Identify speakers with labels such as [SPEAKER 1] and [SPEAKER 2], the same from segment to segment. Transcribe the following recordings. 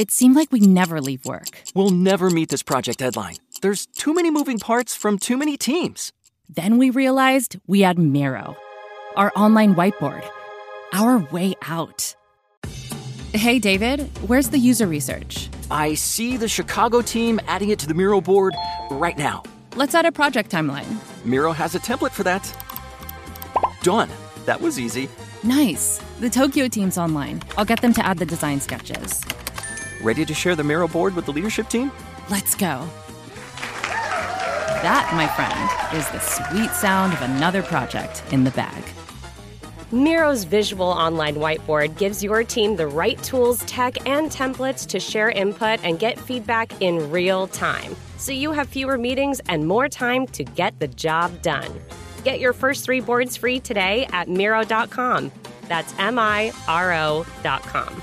[SPEAKER 1] it seemed like we never leave work.
[SPEAKER 2] We'll never meet this project deadline. There's too many moving parts from too many teams.
[SPEAKER 1] Then we realized we had Miro, our online whiteboard, our way out. Hey, David, where's the user research?
[SPEAKER 2] I see the Chicago team adding it to the Miro board right now.
[SPEAKER 1] Let's add a project timeline.
[SPEAKER 2] Miro has a template for that. Done. That was easy.
[SPEAKER 1] Nice. The Tokyo team's online. I'll get them to add the design sketches.
[SPEAKER 2] Ready to share the Miro board with the leadership team?
[SPEAKER 1] Let's go. That, my friend, is the sweet sound of another project in the bag.
[SPEAKER 3] Miro's visual online whiteboard gives your team the right tools, tech, and templates to share input and get feedback in real time. So you have fewer meetings and more time to get the job done. Get your first three boards free today at Miro.com. That's M I R O.com.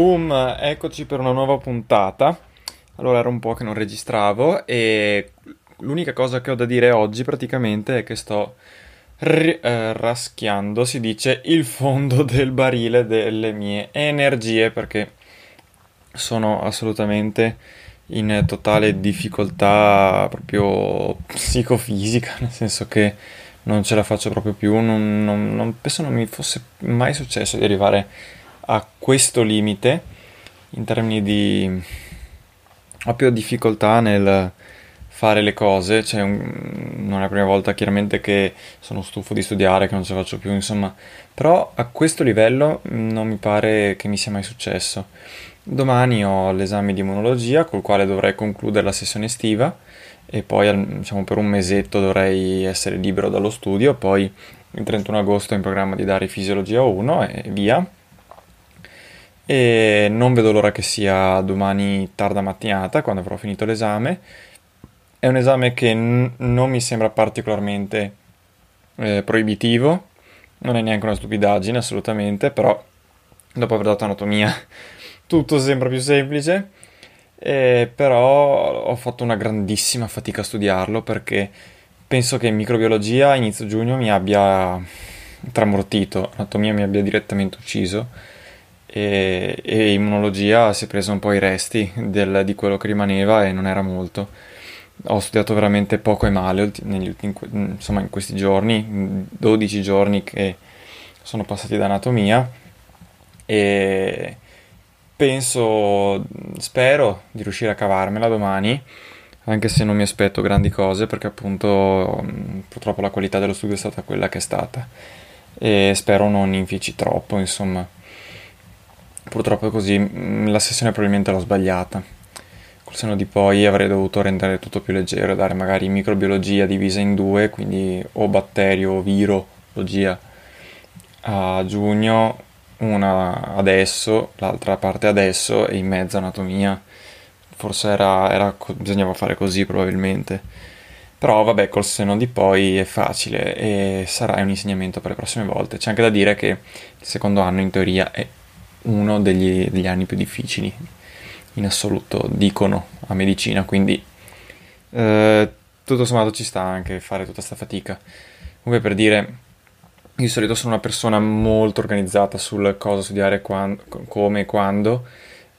[SPEAKER 4] Boom, eccoci per una nuova puntata. Allora era un po' che non registravo e l'unica cosa che ho da dire oggi praticamente è che sto ri- eh, raschiando, si dice, il fondo del barile delle mie energie perché sono assolutamente in totale difficoltà proprio psicofisica, nel senso che non ce la faccio proprio più, non, non, non penso non mi fosse mai successo di arrivare a questo limite in termini di ho più difficoltà nel fare le cose, cioè un, non è la prima volta chiaramente che sono stufo di studiare, che non ce la faccio più, insomma, però a questo livello non mi pare che mi sia mai successo. Domani ho l'esame di immunologia col quale dovrei concludere la sessione estiva e poi diciamo, per un mesetto dovrei essere libero dallo studio, poi il 31 agosto in programma di dare fisiologia 1 e via e non vedo l'ora che sia domani tarda mattinata quando avrò finito l'esame. È un esame che n- non mi sembra particolarmente eh, proibitivo, non è neanche una stupidaggine assolutamente, però dopo aver dato anatomia tutto sembra più semplice. Eh, però ho fatto una grandissima fatica a studiarlo perché penso che in microbiologia inizio giugno mi abbia tramortito, anatomia mi abbia direttamente ucciso e, e immunologia si è preso un po' i resti del, di quello che rimaneva e non era molto. Ho studiato veramente poco e male negli ultimi, insomma, in questi giorni, 12 giorni che sono passati da anatomia e penso, spero di riuscire a cavarmela domani, anche se non mi aspetto grandi cose perché appunto purtroppo la qualità dello studio è stata quella che è stata e spero non infici troppo, insomma. Purtroppo è così, mm, la sessione probabilmente l'ho sbagliata. Col seno di poi avrei dovuto rendere tutto più leggero, dare magari microbiologia divisa in due, quindi o batterio o virologia a giugno, una adesso, l'altra parte adesso e in mezzo anatomia. Forse era, era, bisognava fare così probabilmente. Però vabbè, col seno di poi è facile e sarà un insegnamento per le prossime volte. C'è anche da dire che il secondo anno in teoria è uno degli, degli anni più difficili in assoluto, dicono a medicina, quindi eh, tutto sommato ci sta anche fare tutta questa fatica. Comunque per dire, io di solito sono una persona molto organizzata sul cosa studiare, quando, come e quando,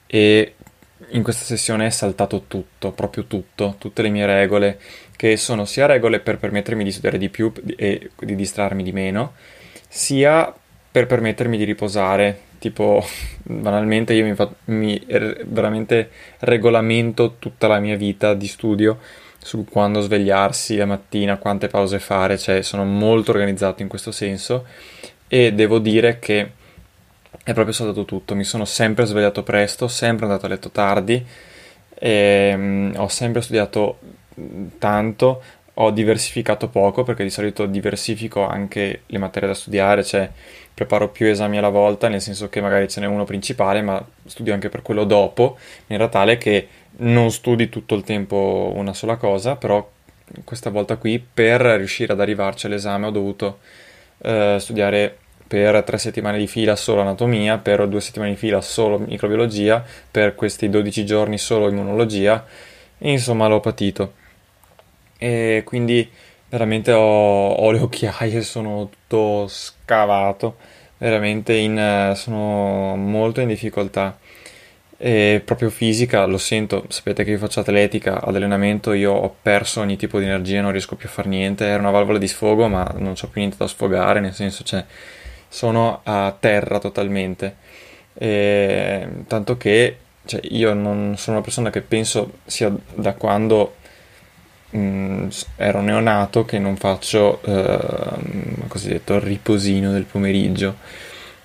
[SPEAKER 4] e in questa sessione è saltato tutto, proprio tutto, tutte le mie regole, che sono sia regole per permettermi di studiare di più e di distrarmi di meno, sia per permettermi di riposare tipo banalmente io mi, fa, mi veramente regolamento tutta la mia vita di studio su quando svegliarsi la mattina, quante pause fare, cioè sono molto organizzato in questo senso e devo dire che è proprio saltato tutto, mi sono sempre svegliato presto, sempre andato a letto tardi, e, um, ho sempre studiato tanto, ho diversificato poco perché di solito diversifico anche le materie da studiare, cioè preparo più esami alla volta, nel senso che magari ce n'è uno principale, ma studio anche per quello dopo, in maniera tale che non studi tutto il tempo una sola cosa, però questa volta qui per riuscire ad arrivarci all'esame ho dovuto eh, studiare per tre settimane di fila solo anatomia, per due settimane di fila solo microbiologia, per questi 12 giorni solo immunologia, insomma l'ho patito. E quindi veramente ho, ho le occhiaie, sono tutto scavato, veramente in, sono molto in difficoltà. E proprio fisica, lo sento, sapete che io faccio atletica, ad allenamento io ho perso ogni tipo di energia, non riesco più a fare niente, era una valvola di sfogo ma non ho più niente da sfogare, nel senso cioè sono a terra totalmente. E, tanto che cioè, io non sono una persona che penso sia da quando mh, mm, ero neonato che non faccio eh, cosiddetto riposino del pomeriggio,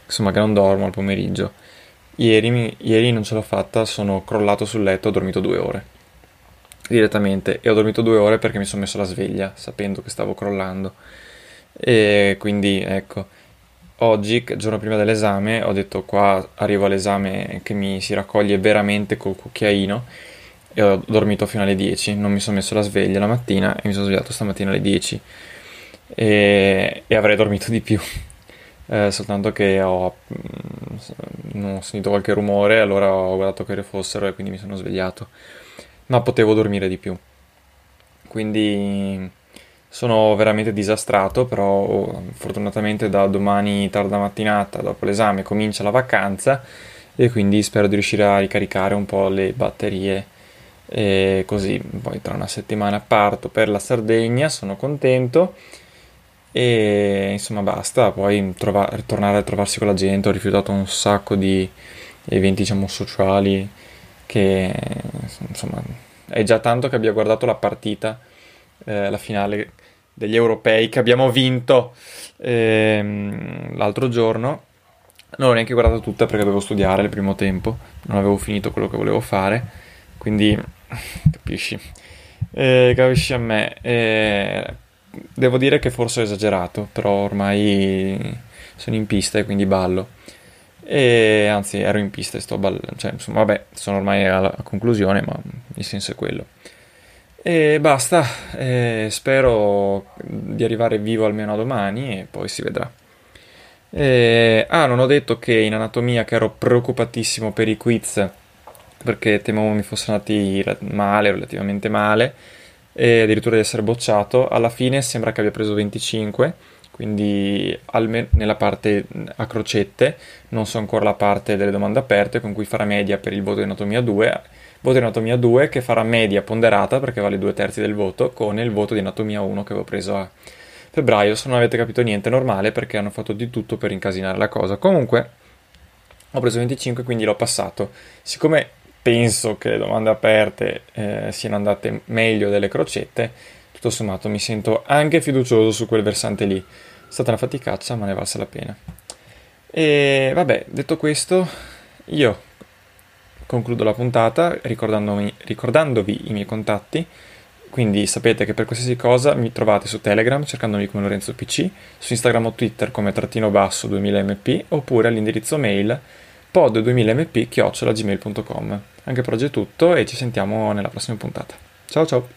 [SPEAKER 4] insomma che non dormo al pomeriggio. Ieri, mi, ieri non ce l'ho fatta, sono crollato sul letto, ho dormito due ore. Direttamente. E ho dormito due ore perché mi sono messo la sveglia sapendo che stavo crollando. E quindi ecco. Oggi, giorno prima dell'esame, ho detto qua arrivo all'esame che mi si raccoglie veramente col cucchiaino e ho dormito fino alle 10, non mi sono messo la sveglia la mattina e mi sono svegliato stamattina alle 10 e, e avrei dormito di più. Eh, soltanto che ho, mm, ho sentito qualche rumore, allora ho guardato che fossero e quindi mi sono svegliato. Ma potevo dormire di più. Quindi sono veramente disastrato, però fortunatamente da domani tarda mattinata, dopo l'esame, comincia la vacanza e quindi spero di riuscire a ricaricare un po' le batterie e così poi tra una settimana parto per la Sardegna, sono contento. E insomma basta, poi trova- tornare a trovarsi con la gente, ho rifiutato un sacco di eventi diciamo sociali che insomma è già tanto che abbia guardato la partita eh, la finale degli europei che abbiamo vinto ehm, l'altro giorno. Non l'ho neanche guardata tutta perché dovevo studiare il primo tempo, non avevo finito quello che volevo fare, quindi capisci. Eh, capisci a me. Eh, devo dire che forse ho esagerato, però ormai sono in pista e quindi ballo. E anzi, ero in pista e sto ballando, cioè, insomma, vabbè, sono ormai alla conclusione, ma il senso è quello. E basta, e spero di arrivare vivo almeno a domani e poi si vedrà. E, ah, non ho detto che in anatomia che ero preoccupatissimo per i quiz perché temevo mi fossero andati male, relativamente male, e addirittura di essere bocciato. Alla fine sembra che abbia preso 25, quindi almeno nella parte a crocette, non so ancora la parte delle domande aperte con cui farà media per il voto di anatomia 2 voto di anatomia 2 che farà media ponderata perché vale due terzi del voto con il voto di anatomia 1 che avevo preso a febbraio. Se non avete capito niente, è normale perché hanno fatto di tutto per incasinare la cosa. Comunque, ho preso 25 quindi l'ho passato. Siccome penso che le domande aperte eh, siano andate meglio delle crocette, tutto sommato mi sento anche fiducioso su quel versante lì. È stata una faticaccia, ma ne valsa la pena. E vabbè, detto questo, io concludo la puntata ricordandovi i miei contatti. Quindi sapete che per qualsiasi cosa mi trovate su Telegram cercandomi come Lorenzo PC, su Instagram o Twitter come trattino basso 2000mp oppure all'indirizzo mail pod2000mp chiocciolagmail.com. Anche per oggi è tutto e ci sentiamo nella prossima puntata. Ciao ciao!